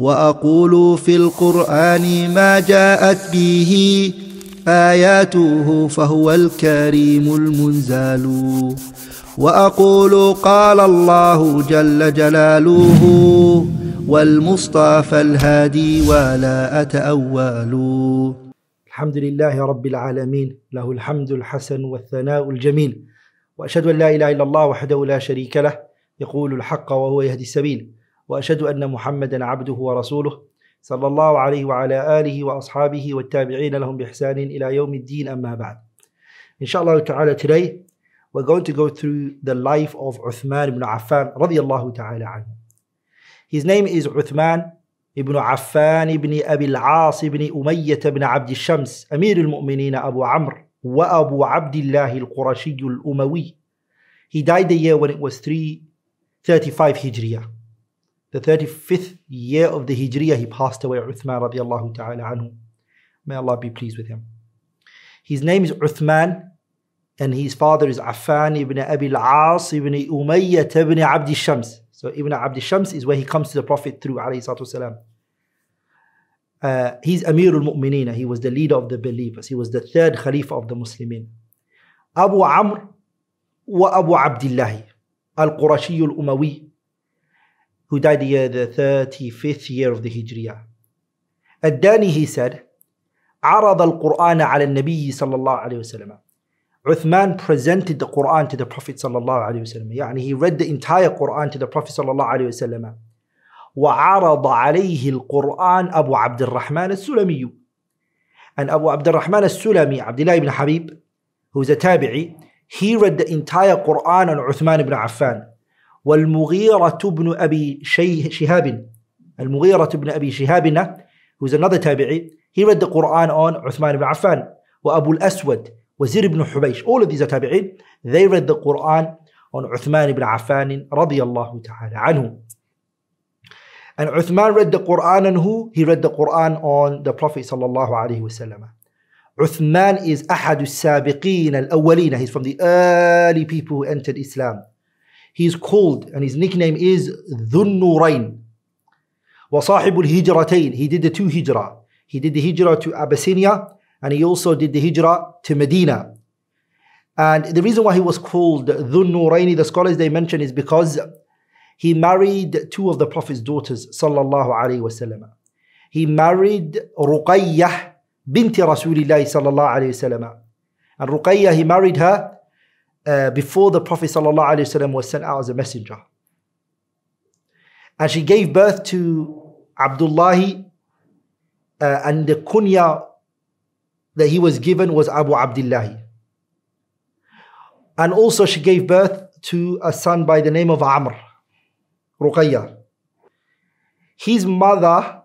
وأقول في القرآن ما جاءت به آياته فهو الكريم المنزال. وأقول قال الله جل جلاله والمصطفى الهادي ولا أتأول. الحمد لله رب العالمين له الحمد الحسن والثناء الجميل وأشهد أن لا إله إلا الله وحده لا شريك له يقول الحق وهو يهدي السبيل. واشهد ان محمدا عبده ورسوله صلى الله عليه وعلى اله واصحابه والتابعين لهم باحسان إلى يوم الدين اما بعد. Inshallah ta'ala today we're going to go through the life of Uthman ibn Affan radiyallahu ta'ala anhu. His name is Uthman ibn Affan ibn Abi al-As ibn Umayyah ibn Abd al-Shams Amir al-Mu'minin Abu Amr wa Abu Abdullah al-Qurashi al-Umawi. He died the year when it was 335 Hijriyah. The 35th year of the Hijriyah, he passed away, Uthman radiallahu ta'ala anhu. May Allah be pleased with him. His name is Uthman, and his father is Affan ibn Abi al-As ibn Umayyah ibn Abd shams So Ibn Abd shams is where he comes to the Prophet through alayhi salatu wasalam. Uh, he's Amir al-Mu'mineen. He was the leader of the believers. He was the third Khalifa of the Muslimin. Abu Amr wa Abu Abdullah al-Qurashi al-Umawi who died the year the 35th year of the Hijriyah. الداني he said عرض القرآن على النبي صلى الله عليه وسلم Uthman presented the Quran to the Prophet صلى الله عليه وسلم يعني he read the entire Quran to the Prophet صلى الله عليه وسلم وعرض عليه القرآن أبو عبد الرحمن السلمي and Abu Abd al-Rahman al-Sulami Abdullah ibn Habib who's a tabi'i he read the entire Quran on Uthman ibn Affan والمغيرة بن أبي المغيرة بن أبي شهاب who is another tabi'i he read the Quran on Uthman ibn Affan وأبو الأسود وزير بن حبيش all of these are tabi'in they read the Quran on Uthman ibn Affan الله تعالى عنه and Uthman read the Quran on who? He read the Quran on the Prophet الله عليه وسلم Uthman is أحد السابقين الأولين he's from the early people who entered Islam He's called and his nickname is Dhun Nurain. وصاحب الهجرتين. He did the two hijrah. He did the hijrah to Abyssinia and he also did the hijrah to Medina. And the reason why he was called Dhun Nuraini, the scholars they mention, is because he married two of the Prophet's daughters, sallallahu alaihi wasallam. He married Ruqayyah binti Rasulillah sallallahu alaihi wasallam. And Ruqayyah, he married her uh, before the Prophet ﷺ was sent out as a messenger. And she gave birth to Abdullah, uh, and the kunya that he was given was Abu Abdullah. And also she gave birth to a son by the name of Amr, Ruqayya. His mother,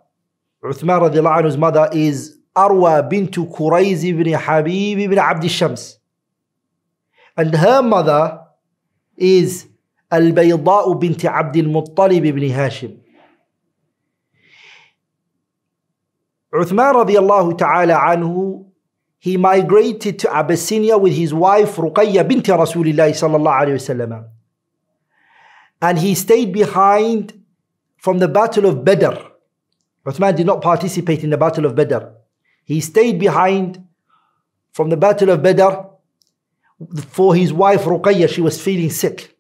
Uthman radiallahu mother, is Arwa bintu Qurayz ibn Habib ibn Abd Shams. And her mother is Al-Bayda'u bint Abdul Muttalib ibn Hashim. Uthman radiallahu ta'ala anhu, he migrated to Abyssinia with his wife Ruqayya bint Rasulullah sallallahu alayhi wasallam. And he stayed behind from the battle of Badr. Uthman did not participate in the battle of Badr. He stayed behind from the battle of Badr for his wife Ruqayya, she was feeling sick.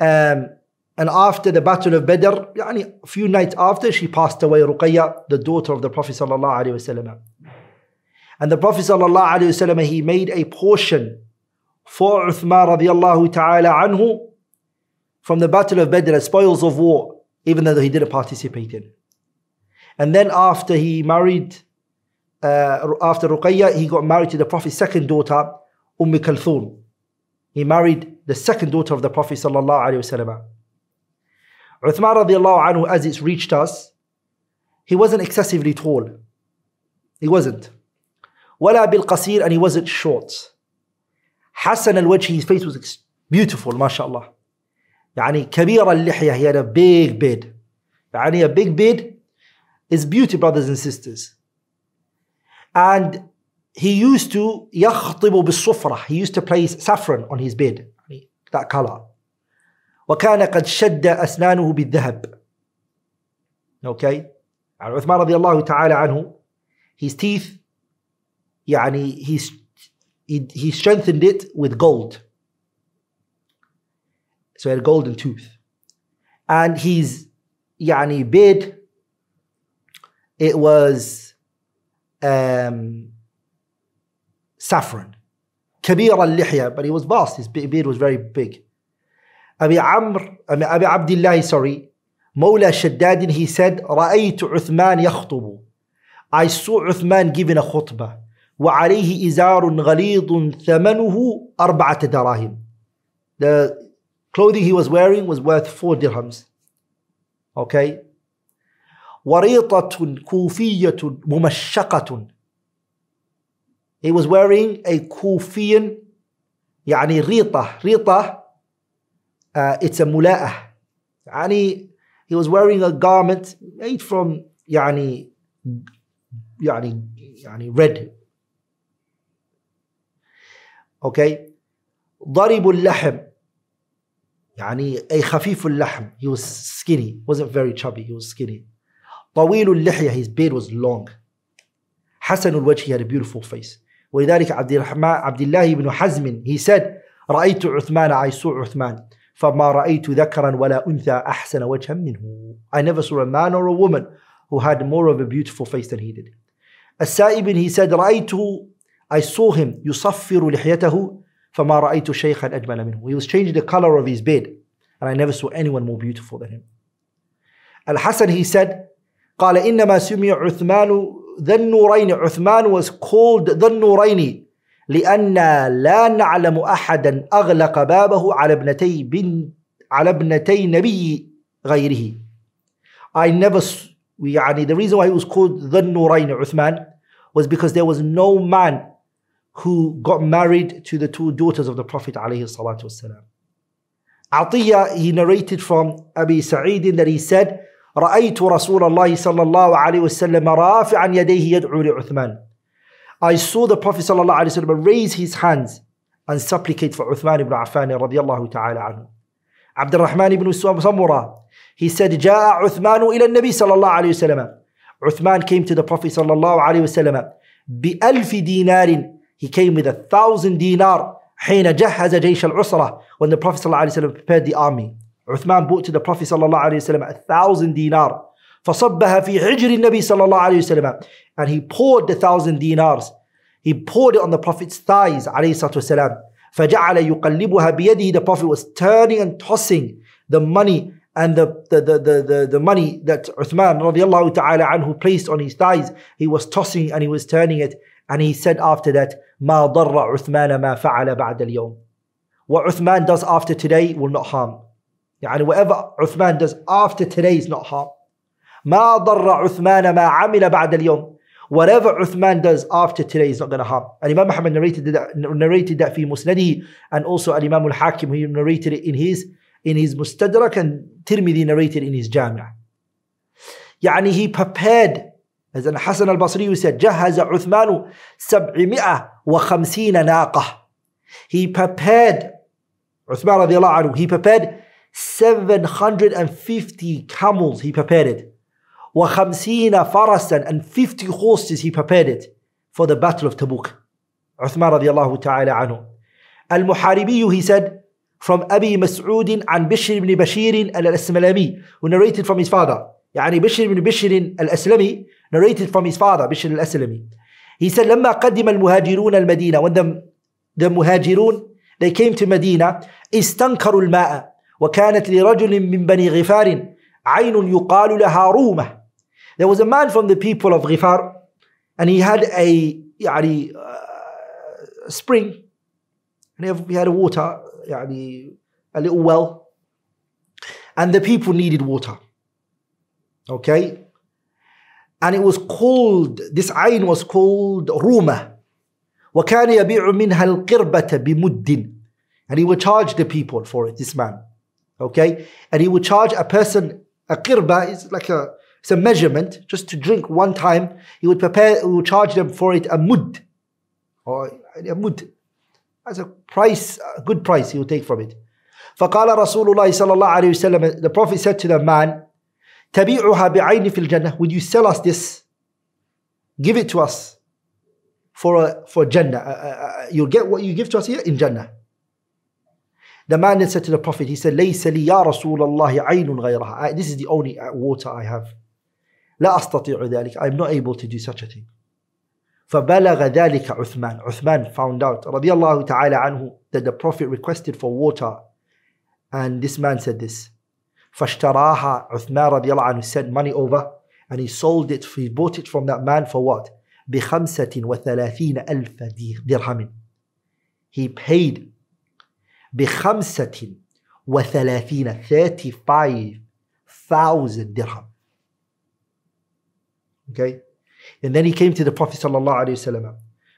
Um, and after the battle of Badr, a few nights after, she passed away, Ruqayya, the daughter of the Prophet. And the Prophet ﷺ, he made a portion for Uthman radiallahu ta'ala anhu from the battle of Badr, as spoils of war, even though he didn't participate in. And then after he married, uh, after Ruqayya, he got married to the Prophet's second daughter, Umm Kalthum. He married the second daughter of the Prophet sallallahu alaihi wasallam. Uthman radiallahu anhu, as it's reached us, he wasn't excessively tall. He wasn't. Wala bil qasir, and he wasn't short. Hassan al his face was beautiful, mashallah. Yani kabir al lihya, he had a big beard. Yani a big beard is beauty, brothers and sisters. And he used to يخطب بالصفرة he used to place saffron on his bed that color وكان قد شد أسنانه بالذهب Okay? And Uthman radiallahu ta'ala anhu, his teeth, يعني, he's, he, he strengthened it with gold. So he had a golden tooth. And his يعني, beard, it was um, saffron. كبير اللحية, but he was vast, his beard was very big. Abi Amr, Abi Abdullah, sorry, Mawla Shaddadin, he said, رأيت عثمان يخطب. I saw Uthman giving a khutbah. وعليه إزار غليظ ثمنه أربعة دراهم. The clothing he was wearing was worth four dirhams. Okay. وريطة كوفية ممشقة. He was wearing a Kufian, يعني ريطة. ريطة, uh, it's a ملاءة. يعني he was wearing a garment made from يعني يعني يعني red okay ضرب اللحم يعني أي خفيف اللحم he was skinny wasn't very chubby he was skinny طويل اللحية his beard was long حسن الوجه he had a beautiful face ولذلك عبد الرحمن عبد الله بن حزم he said رأيت عثمان I saw عثمان فما رأيت ذكرا ولا أنثى أحسن وجها منه I never saw a man or a woman who had more of a beautiful face than he did السائب he said رأيته I saw him يصفر لحيته فما رأيت شيخا أجمل منه he was changing the color of his beard and I never saw anyone more beautiful than him الحسن he said قال إنما سمي عثمان ذا النورين عثمان was called ذا النورين لأن لا نعلم أحدا أغلق بابه على ابنتي بن على ابنتي نبي غيره I never يعني the reason why he was called the Nurayn Uthman was because there was no man who got married to the two daughters of the Prophet عليه الصلاة والسلام Atiyah he narrated from Abi Sa'id that he said رأيت رسول الله صلى الله عليه وسلم رافعا يديه يدعو لعثمان I saw the Prophet ﷺ raise his hands and supplicate for Uthman ibn Affan radiallahu ta'ala anhu. Abdurrahman ibn Samura, he said, جاء عثمان إلى النبي صلى الله عليه وسلم. Uthman came to the Prophet صلى الله عليه وسلم بألف دينار. He came with a thousand dinar حين جهز جيش العسرة when the Prophet صلى الله عليه وسلم prepared the army. Uthman brought to the Prophet صلى الله عليه وسلم a thousand dinar. فصبها في حجر النبي صلى الله عليه وسلم and he poured the thousand dinars he poured it on the Prophet's thighs عليه الصلاة والسلام فجعل يقلبها بيده the Prophet was turning and tossing the money and the, the, the, the, the, the money that Uthman radiallahu ta'ala anhu placed on his thighs he was tossing and he was turning it and he said after that ما ضر عثمان ما فعل بعد اليوم what Uthman does after today will not harm يعني whatever Uthman does after today is not harm ما ضر عثمان ما عمل بعد اليوم whatever Uthman does after today is not going to harm. And Imam Ahmad narrated that, narrated that fi Musnadi, and also Al Imam Al Hakim he narrated it in his in his Mustadrak, and Tirmidhi narrated in his Jami'. Yani he prepared, as Al Hassan Al Basri said, جهز عثمان سبعمائة وخمسين ناقة. He prepared, Uthman radiallahu anhu, he prepared 750 camels he prepared it وخمسين فرسا and 50 horses he prepared it for the battle of Tabuk. Uthman radiallahu ta'ala anhu. Al-Muharibi he said from Abi Mas'ud عن بشر بن بشير al-Asmalami who narrated from his father. يعني بشر بن بشر al-Aslami narrated from his father بشر al-Aslami. He said لما قدم المهاجرون المدينة when the, the مهاجرون they came to Medina استنكروا الماء وكانت لرجل من بني غفار عين يقال لها رومه There was a man from the people of Ghifar and he had a يعني, uh, spring and he had a water يعني, a little well and the people needed water. Okay? And it was called, this ayn was called Ruma. وكان يبيع منها القربة بمد and he would charge the people for it, this man. Okay? And he would charge a person, a qirba is like a it's a measurement, just to drink one time, he would prepare, he would charge them for it a mud. Or a mud. As a price, a good price he would take from it. فقال رسول الله صلى الله عليه وسلم The Prophet said to the man, تبيعها بعين في الجنة Would you sell us this? Give it to us for a, for Jannah. Uh, uh, uh, you'll get what you give to us here in Jannah. The man then said to the Prophet, he said, ليس لي يا رسول الله عين غيرها. This is the only uh, water I have. لا أستطيع ذلك. I'm not able to do such a thing. فبلغ ذلك عثمان. Uthman found out رضي الله تعالى عنه that the Prophet requested for water. And this man said this. فاشتراها عثمان رضي الله عنه sent money over and he sold it, he bought it from that man for what? بخمسة وثلاثين ألف درهم. He paid بخمسة وثلاثين 35,000 dirham. Okay? And then he came to the Prophet صلى الله عليه وسلم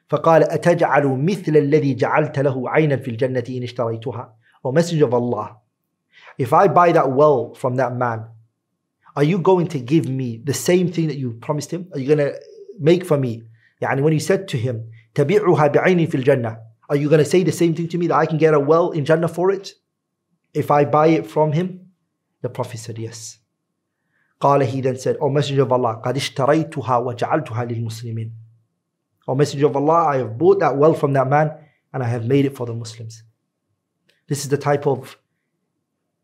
فقال أتجعل مثل الذي جعلت له عينا في الجنة إن اشتريتها O Messenger of Allah If I buy that well from that man Are you going to give me the same thing that you promised him? Are you going to make for me يعني when you said to him تبيعها بعيني في الجنة Are you going to say the same thing to me that I can get a well in Jannah for it? If I buy it from him? The Prophet said yes. قال he then said, O Messenger of Allah, قد اشتريتها وجعلتها للمسلمين. O Messenger of Allah, I have bought that well from that man and I have made it for the Muslims. This is the type of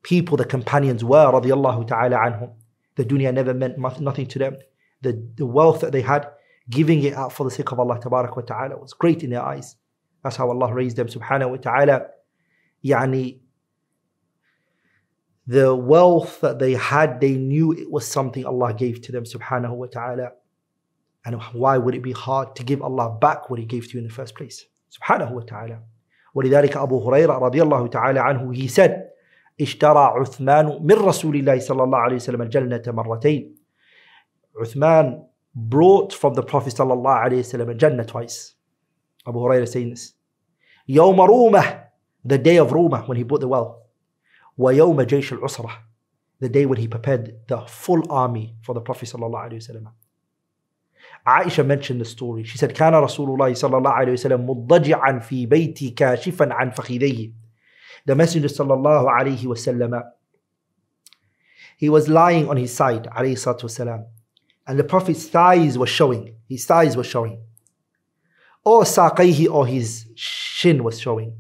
people the companions were, radiallahu ta'ala anhum. The dunya never meant nothing to them. The, the wealth that they had, giving it out for the sake of Allah tabarak wa ta'ala was great in their eyes. That's how Allah raised them subhanahu wa ta'ala. Yani, the wealth that they had, they knew it was something Allah gave to them subhanahu wa ta'ala. And why would it be hard to give Allah back what He gave to you in the first place? Subhanahu wa ta'ala. ولذلك أبو هريرة رضي الله تعالى عنه he said اشترى عثمان من رسول الله صلى الله عليه وسلم الجنة مرتين Uthman brought from the Prophet صلى الله عليه وسلم الجنة twice Abu Hurairah saying this يوم رومة the day of Roma when he bought the well ويوم جيش العسرة the day when he prepared the full army for the Prophet صلى الله عليه وسلم Aisha mentioned the story. She said, كان رسول الله صلى الله عليه وسلم مضجعا في بيتي كاشفا عن فخذيه. The Messenger صلى الله عليه وسلم he was lying on his side عليه الصلاة والسلام and the Prophet's thighs were showing. His thighs were showing. Or ساقيه or his shin was showing.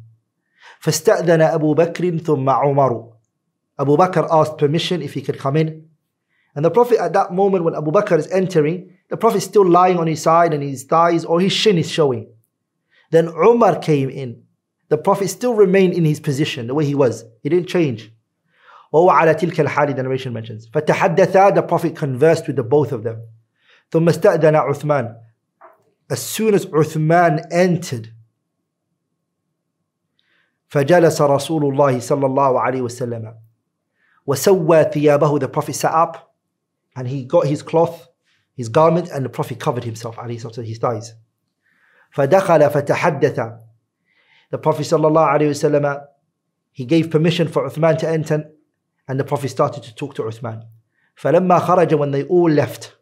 فاستأذن أبو بكر ثم عمر. Abu Bakr asked permission if he could come in. And the Prophet at that moment when Abu Bakr is entering, the Prophet is still lying on his side and his thighs or his shin is showing. Then Umar came in. The Prophet still remained in his position, the way he was. He didn't change. وهو على تلك الحال the narration mentions. فتحدثا the Prophet conversed with the both of them. ثم استأذن عثمان. As soon as Uthman entered, فجلس رسول الله صلى الله عليه وسلم وسوى ثيابه the Prophet sat up and he got his cloth his garment and the Prophet covered himself عليه الصلاة والسلام his thighs فدخل فتحدث the Prophet صلى الله عليه وسلم he gave permission for Uthman to enter and the Prophet started to talk to Uthman فلما خرج when they all left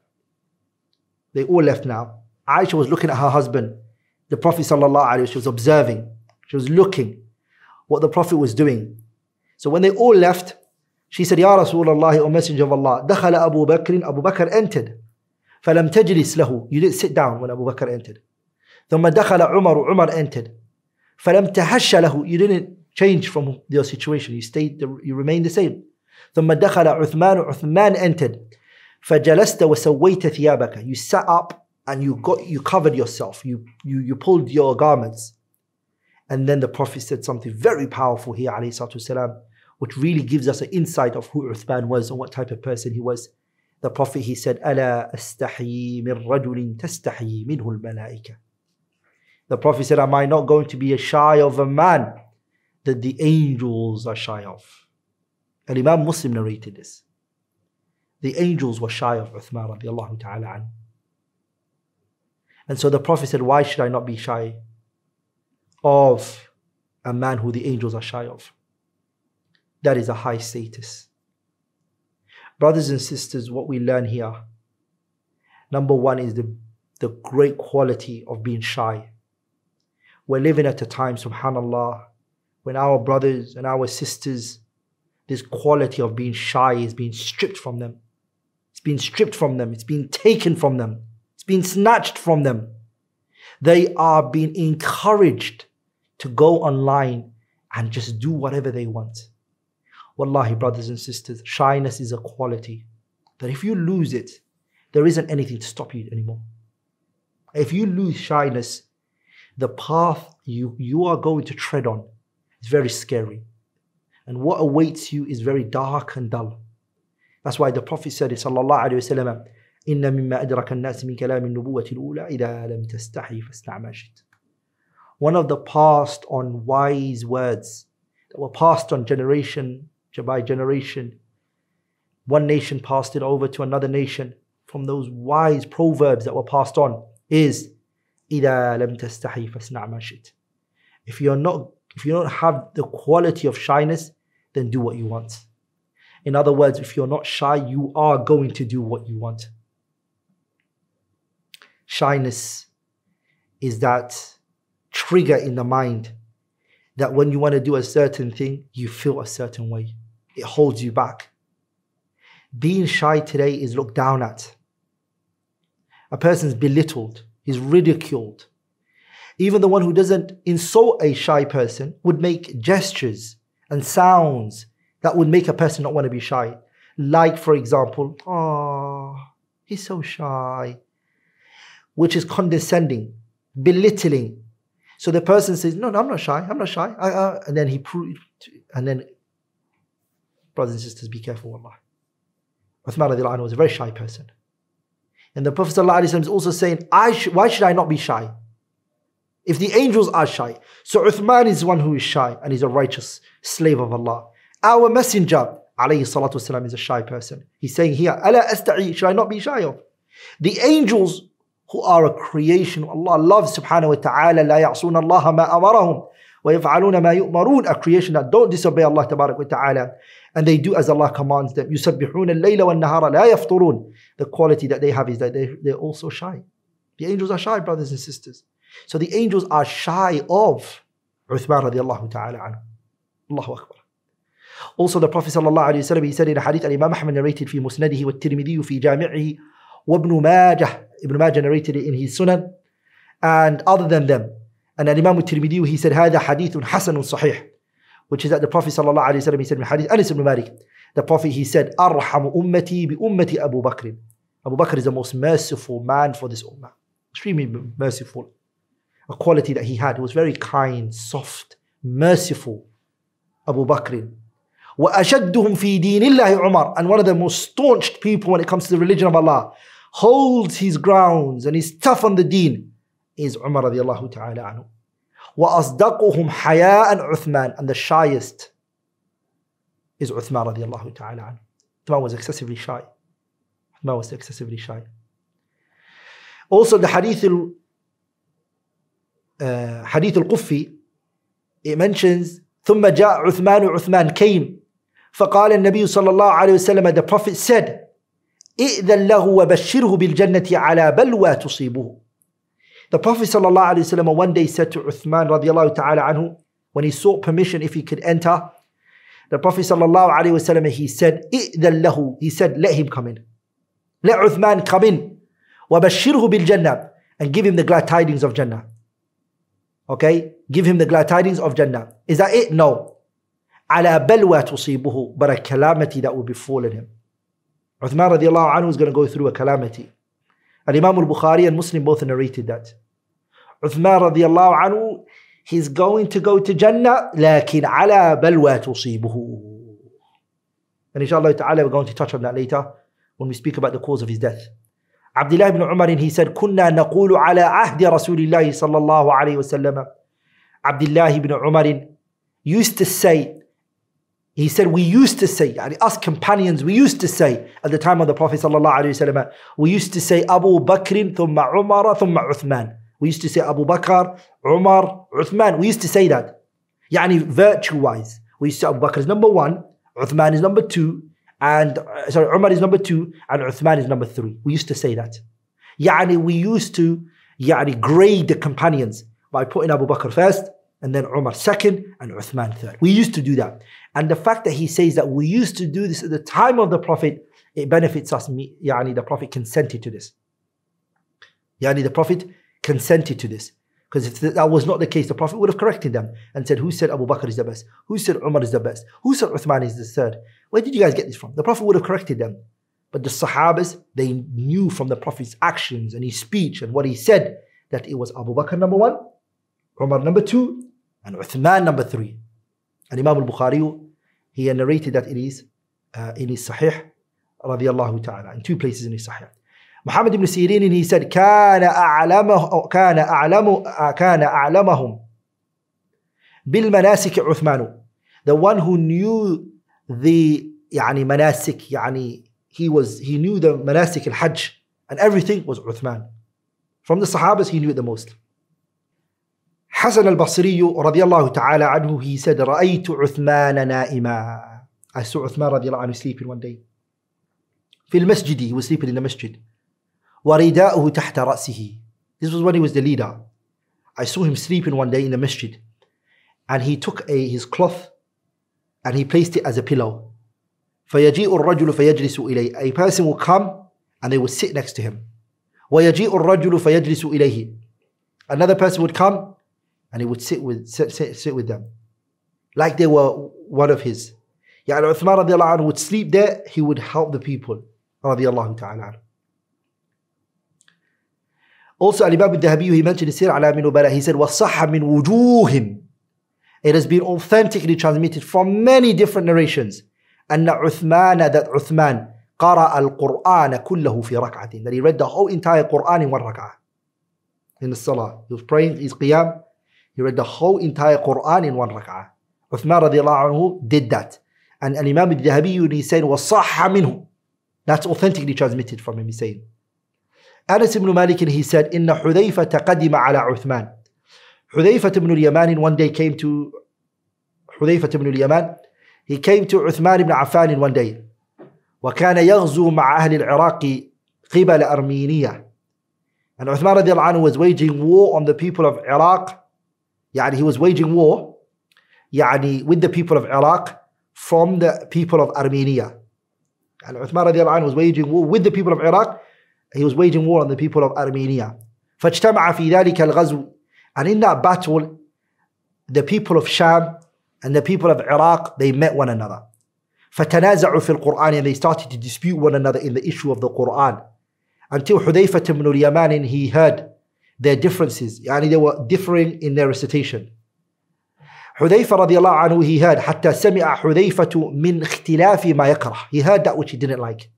they all left now Aisha was looking at her husband the Prophet صلى الله عليه وسلم was observing she was looking what the Prophet was doing so when they all left she said يا رسول الله O Messenger of Allah دخل أبو بكر Abu Bakr entered فلم تجلس له you didn't sit down when Abu Bakr entered ثم دخل عمر عمر entered فلم تهش له you didn't change from your situation you stayed you remained the same ثم دخل عثمان عثمان entered فجلست وسويت ثيابك you sat up and you got you covered yourself you you you pulled your garments and then the prophet said something very powerful here عليه الصلاه والسلام which really gives us an insight of who Uthman was and what type of person he was the Prophet he said, ألا أستحيي من رجل تستحيي منه الملائكة. The Prophet said, Am I not going to be shy of a man that the angels are shy of? And Imam Muslim narrated this. The angels were shy of Uthman radiallahu ta'ala an. And so the Prophet said, Why should I not be shy of a man who the angels are shy of? That is a high status. Brothers and sisters, what we learn here number one is the, the great quality of being shy. We're living at a time, subhanAllah, when our brothers and our sisters, this quality of being shy is being stripped from them. It's being stripped from them. it's being taken from them. It's been snatched from them. They are being encouraged to go online and just do whatever they want. Wallahi, brothers and sisters, shyness is a quality that if you lose it, there isn't anything to stop you anymore. If you lose shyness, the path you, you are going to tread on is very scary. And what awaits you is very dark and dull. That's why the Prophet said, Sallallahu Alaihi Wasallam, إن مما أدرك الناس من كلام النبوة الأولى إذا لم تستحي فاصنع ما شئت. One of the passed on wise words that were passed on generation by generation. One nation passed it over to another nation from those wise proverbs that were passed on is إذا لم تستحي فاصنع ما شئت. If you're not if you don't have the quality of shyness, then do what you want. In other words, if you're not shy, you are going to do what you want. Shyness is that trigger in the mind that when you want to do a certain thing, you feel a certain way. It holds you back. Being shy today is looked down at. A person's belittled, he's ridiculed. Even the one who doesn't insult a shy person would make gestures and sounds that would make a person not want to be shy. Like, for example, oh, he's so shy, which is condescending, belittling. So the person says, No, no, I'm not shy, I'm not shy. I, and then he proved, and then, brothers and sisters, be careful, Allah. Uthman anhu was a very shy person. And the Prophet ﷺ is also saying, I sh- Why should I not be shy? If the angels are shy, so Uthman is one who is shy and he's a righteous slave of Allah. Our messenger, alayhi salatu is a shy person. He's saying here, asta'i, should I not be shy of? The angels who are a creation Allah loves subhanahu wa ta'ala, لا يعصون الله ما أمرهم ويفعلون ما يؤمرون, a creation that don't disobey Allah tabarak wa ta'ala. And they do as Allah commands them. يسبحون الليل والنهار لا يفطرون. The quality that they have is that they, they're also shy. The angels are shy, brothers and sisters. So the angels are shy of Uthman radiallahu ta'ala anhu. Allahu Akbar. Also the Prophet sallallahu alayhi wa he said in a hadith, Imam Ahmad narrated في مسنده والترمذي في جامعه وابن ماجه Ibn Majah narrated it in his Sunan and other than them. And Imam al-Tirmidhi, he said, هذا حديث حسن صحيح which is that the Prophet sallallahu alayhi wa he said in hadith Anas ibn Malik, the Prophet he said, أرحم أمتي بأمتي أبو بكر. Abu Bakr is the most merciful man for this ummah. Extremely merciful a quality that he had. He was very kind, soft, merciful. Abu Bakr. وأشدهم في دين الله عمر and one of the most staunched people when it comes to the religion of Allah holds his grounds and is tough on the deen is Umar radiallahu ta'ala anhu. وأصدقهم حياء عثمان and the shyest is Uthman radiallahu ta'ala anhu. Uthman was excessively shy. Uthman was excessively shy. Also the hadith حديث القفي it mentions ثم جاء عثمان عثمان came فقال النبي صلى الله عليه وسلم the prophet said ائذن له وبشره بالجنة على بلوى تصيبه The Prophet وسلم one day said to Uthman رضي الله تعالى عنه when he sought permission if he could enter the Prophet وسلم he said ائذن له he said let him come in let Uthman come in وبشره بالجنة and give him the glad tidings of Jannah Okay? Give him the glad tidings of Jannah. Is that it? No. على بلوى تصيبه but a calamity that will befallen him. Uthman radiallahu anhu is going to go through a calamity. And Imam al-Bukhari and Muslim both narrated that. Uthman radiallahu anhu, he's going to go to Jannah لكن على بلوى تصيبه. And inshallah ta'ala we're going to touch on that later when we speak about the cause of his death. Abdullah ibn Umar, he said, كنا نقول على عهد رسول الله صلى الله عليه وسلم. Abdullah ibn Umar used to say, he said, we used to say, us companions, we used to say, at the time of the Prophet ﷺ, we used to say Abu Bakr, thumma Umar, thumma Uthman. We used to say Abu Bakr, Umar, Uthman. We used to say that. Yani virtue-wise. We used to Abu Bakr is number one, Uthman is number two, and uh, sorry, Umar is number two, and Uthman is number three. We used to say that. Yani we used to yani grade the companions by putting Abu Bakr first, and then Umar second, and Uthman third. We used to do that. And the fact that he says that we used to do this at the time of the Prophet, it benefits us. Yani the Prophet consented to this. Yani the Prophet consented to this. Because if that was not the case, the Prophet would have corrected them and said, Who said Abu Bakr is the best? Who said Umar is the best? Who said Uthman is the third? Where did you guys get this from? The Prophet would have corrected them. But the Sahabas, they knew from the Prophet's actions and his speech and what he said that it was Abu Bakr number one, Umar number two, and Uthman number three. And Imam al-Bukhari, he narrated that it is uh, in his Sahih, radiallahu ta'ala, in two places in his Sahih. Muhammad ibn Sirin, he said, كان أعلمه كان أعلم كان أعلمهم بالمناسك عثمان. The one who knew the يعني مناسك يعني he was he knew the manasik al-Hajj and everything was Uthman. From the Sahabas, he knew it the most. Hassan al-Basri radiallahu ta'ala anhu, he said, رأيت عثمان نائما. I saw Uthman radiallahu anhu sleeping one day. في المسجد, he was sleeping in the masjid. ورداؤه تحت رأسه. This was when he was the leader. I saw him sleeping one day in the masjid. And he took a, his cloth and he placed it as a pillow. فيجيء الرجل فيجلس إليه. A person will come and they will sit next to him. ويجيء الرجل فيجلس إليه. Another person would come and he would sit with sit, sit, sit with them, like they were one of his. Yeah, and Uthman radiallahu anhu would sleep there, he would help the people. Radiallahu ta'ala. Also, Al Imam al Dhahabi, he mentioned Siyar A'lam an-Nubala, he said, وَصَحَّ min وُجُوهِمْ It has been authentically transmitted from many different narrations. أن عثمان that Uthman قرأ القرآن كله في ركعة that he read the whole entire Quran in one rak'ah in the salah he was praying his qiyam He read the whole entire Quran in one rak'ah. Uthman radiallahu anhu did that. And Imam al-Dhahabi, he said, وَصَحَّ مِنْهُ That's authentically transmitted from him, he's saying. Anas ibn Malik, he said, إن حذيفة قدم على عثمان. حذيفة ibn al-Yaman one day came to حذيفة ibn al-Yaman. He came to Uthman ibn Affan one day. وكان يغزو مع أهل العراق قبل أرمينية. And Uthman رضي الله عنه was waging war on the people of Iraq. يعني he was waging war يعني with the people of Iraq from the people of Armenia. And Uthman رضي الله عنه was waging war with the people of Iraq he was waging war on the people of Armenia. فاجتمع في ذلك الغزو and in that battle the people of Sham and the people of Iraq they met one another. فتنازعوا في القرآن and they started to dispute one another in the issue of the Quran until حذيفة بن اليمان he heard their differences يعني they were differing in their recitation حذيفة رضي الله عنه he heard حتى سمع حذيفة من اختلاف ما يكره he heard that which he didn't like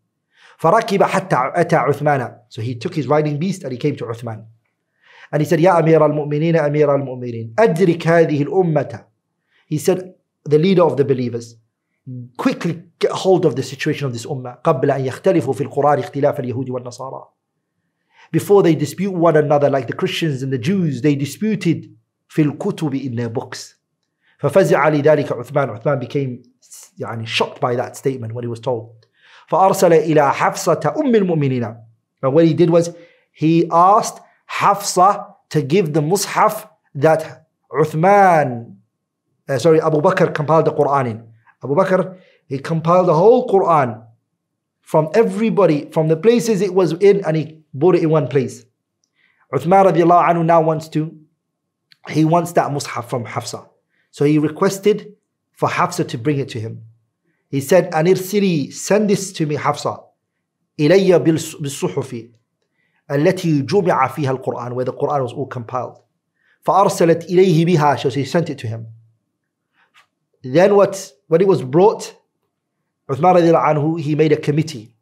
فركب حتى أتى عثمان so he took his riding beast and he came to Uthman and he said يا أمير المؤمنين أمير المؤمنين أدرك هذه الأمة he said the leader of the believers quickly get hold of the situation of this ummah قبل أن يختلفوا في القرآن اختلاف اليهود والنصارى before they dispute one another like the Christians and the Jews they disputed في الكتب in their books ففزع لذلك عثمان عثمان became يعني shocked by that statement when he was told فأرسل إلى حفصة أم المؤمنين and what he did was he asked Hafsa to give the mushaf that Uthman uh, sorry Abu Bakr compiled the Quran in Abu Bakr he compiled the whole Quran from everybody from the places it was in and he brought it in one place Uthman radiallahu anhu now wants to he wants that mushaf from Hafsa so he requested for Hafsa to bring it to him he said, أنرسلي send this to me Hafsa إلي بالصحف التي جمع فيها القرآن where the Quran was all compiled فأرسلت إليه بها so she sent it to him then what when it was brought Uthman رضي الله عنه he made a committee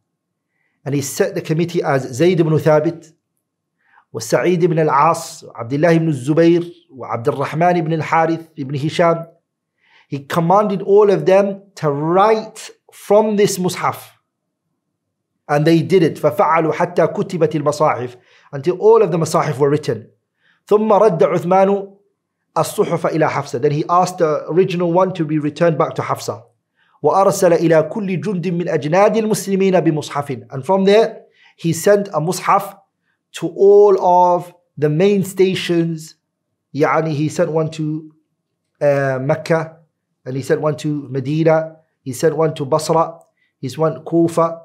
and he set the committee as زيد بن ثابت وسعيد بن العاص وعبد الله بن الزبير وعبد الرحمن بن الحارث بن هشام he commanded all of them to write from this mushaf. And they did it. فَفَعَلُوا حَتَّى كُتِبَتِ الْمَصَاحِف Until all of the masahif were written. ثُمَّ رَدَّ عُثْمَانُ الصُّحُفَ إِلَى حَفْصَ Then he asked the original one to be returned back to Hafsa. وأرسل إلى كل جند من أجناد المسلمين بمصحف and from there he sent a mushaf to all of the main stations يعني he sent one to uh, Mecca, and he sent one to Medina, he sent one to Basra, he sent one Kufa,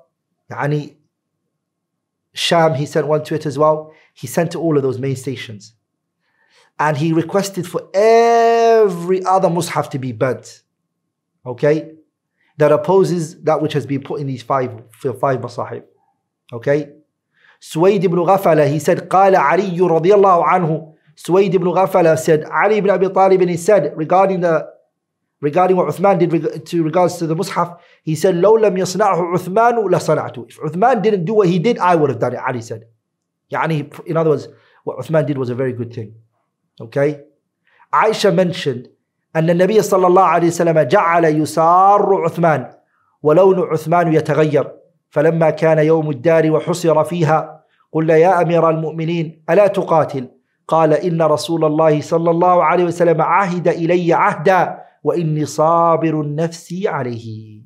يعني Sham, he sent one to it as well. He sent to all of those main stations. And he requested for every other mushaf to be burnt. Okay? that opposes that which has been put in these five, five masahif. Okay? Suwayd ibn Ghafala, he said, Qala Ali رضي anhu. Suwayd ibn Ghafala said, Ali ibn Abi Talib, and he said, regarding the regarding what Uthman did to regards to the Mus'haf, he said, لو لم يصنعه عثمان لصنعته. If Uthman didn't do what he did, I would have done it, Ali said. Yani, in other words, what Uthman did was a very good thing. Okay? Aisha mentioned أن النبي صلى الله عليه وسلم جعل يسار عثمان ولون عثمان يتغير فلما كان يوم الدار وحصر فيها قلنا يا أمير المؤمنين ألا تقاتل قال إن رسول الله صلى الله عليه وسلم عهد إلي عهدا وإني صابر نفسي عليه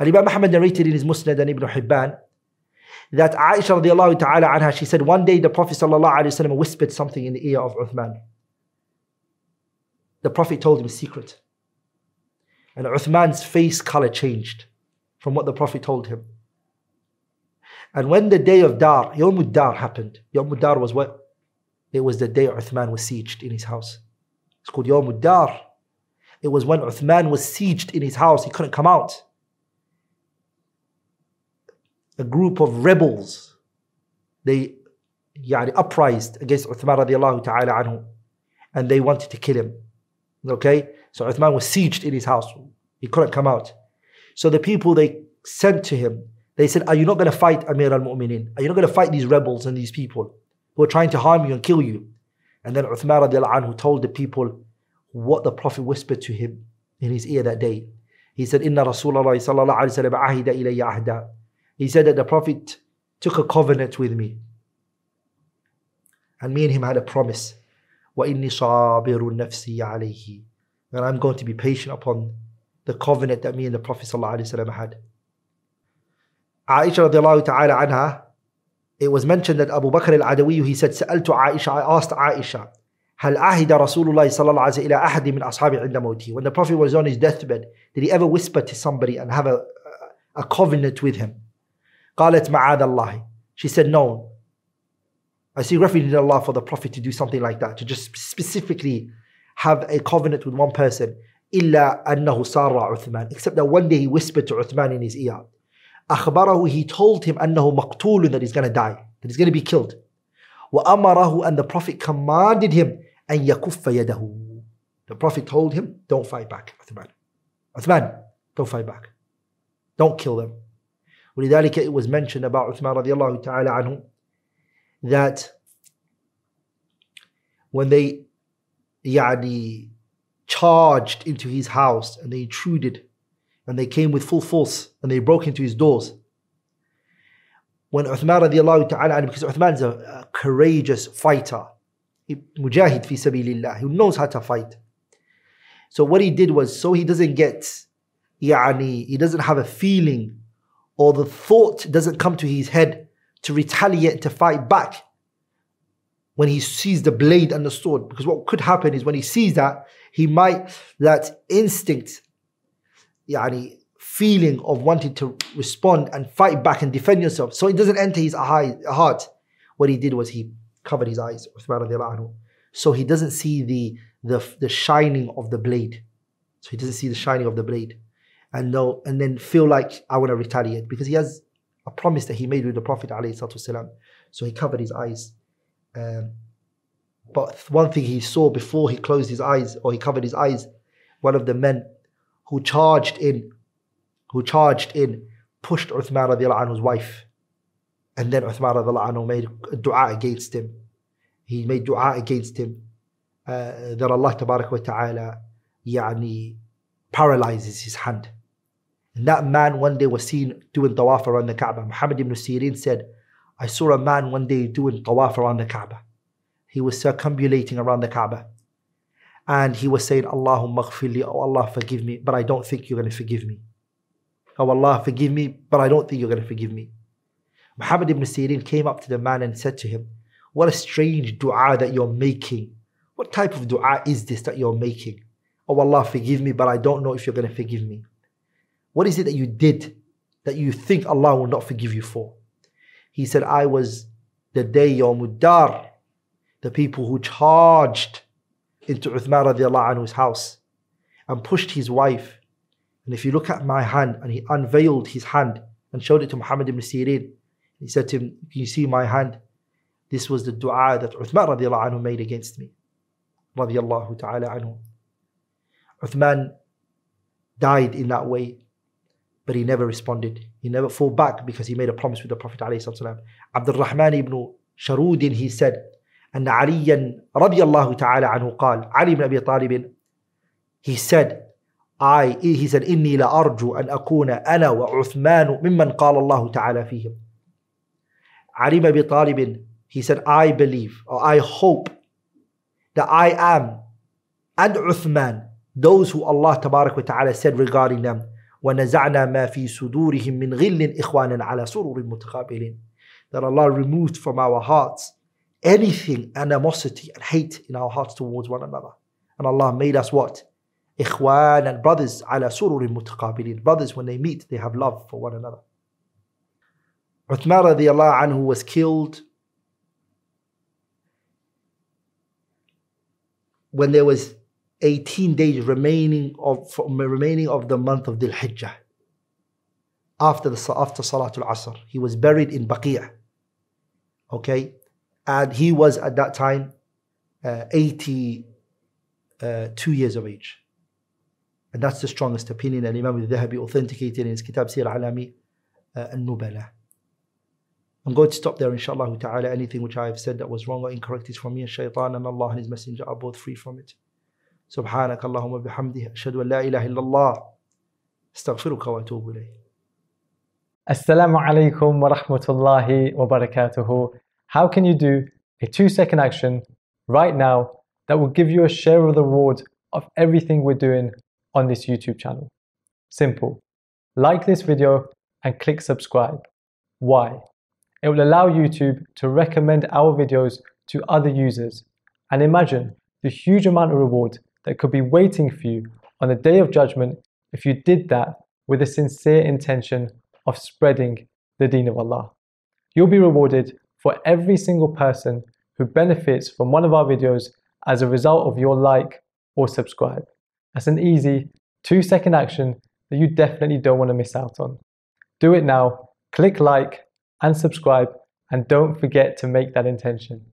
Al-Imam Muhammad narrated in his Musnad and Ibn that Aisha radiallahu ta'ala anha, she said one day the Prophet sallallahu alayhi wasallam whispered something in the ear of Uthman. The Prophet told him secret. And Uthman's face color changed from what the Prophet told him. And when the day of Dar, Yawmud Dar happened, Yawmud Dar was what? It was the day Uthman was sieged in his house. It's called Yawmud Dar. It was when Uthman was sieged in his house, he couldn't come out. A group of rebels, they yani, uprised against Uthman radiallahu ta'ala anhu, and they wanted to kill him. Okay? So Uthman was sieged in his house. He couldn't come out. So the people they sent to him, they said, Are you not going to fight Amir al Mu'minin? Are you not going to fight these rebels and these people who are trying to harm you and kill you? And then Uthman anhu told the people, what the Prophet whispered to him in his ear that day. He said, Inna Rasulullah sallallahu ahida ahda. He said that the Prophet took a covenant with me. And me and him had a promise. وَإِنِّي صَابِرٌ نَفْسِي عَلَيْهِ And I'm going to be patient upon the covenant that me and the Prophet sallallahu alayhi wa had. Aisha radiallahu ta'ala anha, it was mentioned that Abu Bakr al-Adawi, he said, سألت Aisha, I asked Aisha, هل عهد رسول الله صلى الله عليه وسلم إلى أحد من أصحابه عند موته when the Prophet was on his deathbed did he ever whisper to somebody and have a, a covenant with him قالت معاذ الله she said no I see refuge in Allah for the Prophet to do something like that to just specifically have a covenant with one person إلا أنه سار عثمان except that one day he whispered to Uthman in his ear أخبره he told him أنه مقتول that he's going to die that he's going to be killed وأمره and the Prophet commanded him أن يكف يده. The Prophet told him, don't fight back, Uthman. Uthman, don't fight back. Don't kill them. ولذلك it was mentioned about Uthman رضي الله تعالى عنه that when they yani, charged into his house and they intruded and they came with full force and they broke into his doors. When Uthman radiallahu ta'ala, because Uthman is a, a courageous fighter, he, mujahid fi sabilillah, who knows how to fight. So what he did was, so he doesn't get, يعني he doesn't have a feeling or the thought doesn't come to his head to retaliate, to fight back when he sees the blade and the sword. Because what could happen is when he sees that, he might, that instinct, yani, feeling of wanting to respond and fight back and defend yourself. So it doesn't enter his heart. What he did was he covered his eyes, anhu, so he doesn't see the, the, the shining of the blade. So he doesn't see the shining of the blade. And no, and then feel like I want to retaliate because he has a promise that he made with the Prophet ﷺ. So he covered his eyes. Um, but one thing he saw before he closed his eyes or he covered his eyes, one of the men who charged in, who charged in, pushed Uthman radiallahu anhu's wife. And then Uthman radiallahu anhu made dua against him. He made dua against him. Uh, that Allah tabarak wa ta'ala yani paralyzes his hand. And that man one day was seen doing tawaf around the Kaaba. Muhammad ibn Sirin said, I saw a man one day doing tawaf around the Kaaba. He was circumambulating around the Kaaba. And he was saying, Allahumma oh Allah forgive me, but I don't think you're going to forgive me. Oh Allah forgive me, but I don't think you're going to forgive me. Muhammad ibn Sirin came up to the man and said to him, What a strange dua that you're making What type of dua is this that you're making? Oh Allah, forgive me, but I don't know if you're going to forgive me. What is it that you did that you think Allah will not forgive you for? He said, I was the day Yawmuddar, the people who charged into Uthman radiallahu anhu's house and pushed his wife. And if you look at my hand, and he unveiled his hand and showed it to Muhammad ibn Sirin, he said to him, Can you see my hand? This was the dua that Uthman radiallahu anhu made against me. Radiallahu ta'ala anhu. Uthman died in that way, but he never responded. He never fought back because he made a promise with the Prophet ﷺ. Abdul Rahman ibn Sharudin, he said, أن عليا رضي الله تعالى عنه قال علي بن أبي طالب he said I he said إني لأرجو أن أكون أنا وعثمان ممن قال الله تعالى فيهم Ali ibn Abi Talib he said I believe or I hope that I am and Uthman those who Allah تبارك وتعالى said regarding them ونزعنا ما في صدورهم من غل إخوانا على سرور متقابلين that Allah removed from our hearts anything animosity and hate in our hearts towards one another and Allah made us what إخوان and brothers على سرور متقابلين brothers when they meet they have love for one another Uthman radiallahu anhu was killed when there was 18 days remaining of remaining of the month of Dhul Hijjah. After the after Salatul Asr, he was buried in Baqi'. Okay, and he was at that time uh, 82 uh, years of age, and that's the strongest opinion. And Imam al-Dhahabi authenticated in his Kitab Siyar A'lami uh, al-Nubala. I'm going to stop there, inshallah ta'ala. Anything which I have said that was wrong or incorrect is from me and shaitan, and Allah and His Messenger are both free from it. سبحانك اللهم بحمده أشهد أن لا إله إلا الله استغفرك وأتوب إليه Assalamu alaikum wa rahmatullahi wa barakatuhu. How can you do a two second action right now that will give you a share of the reward of everything we're doing on this YouTube channel? Simple. Like this video and click subscribe. Why? It will allow YouTube to recommend our videos to other users. And imagine the huge amount of reward that could be waiting for you on the day of judgment if you did that with a sincere intention of spreading the deen of Allah. You'll be rewarded for every single person who benefits from one of our videos as a result of your like or subscribe. That's an easy two second action that you definitely don't want to miss out on. Do it now, click like and subscribe, and don't forget to make that intention.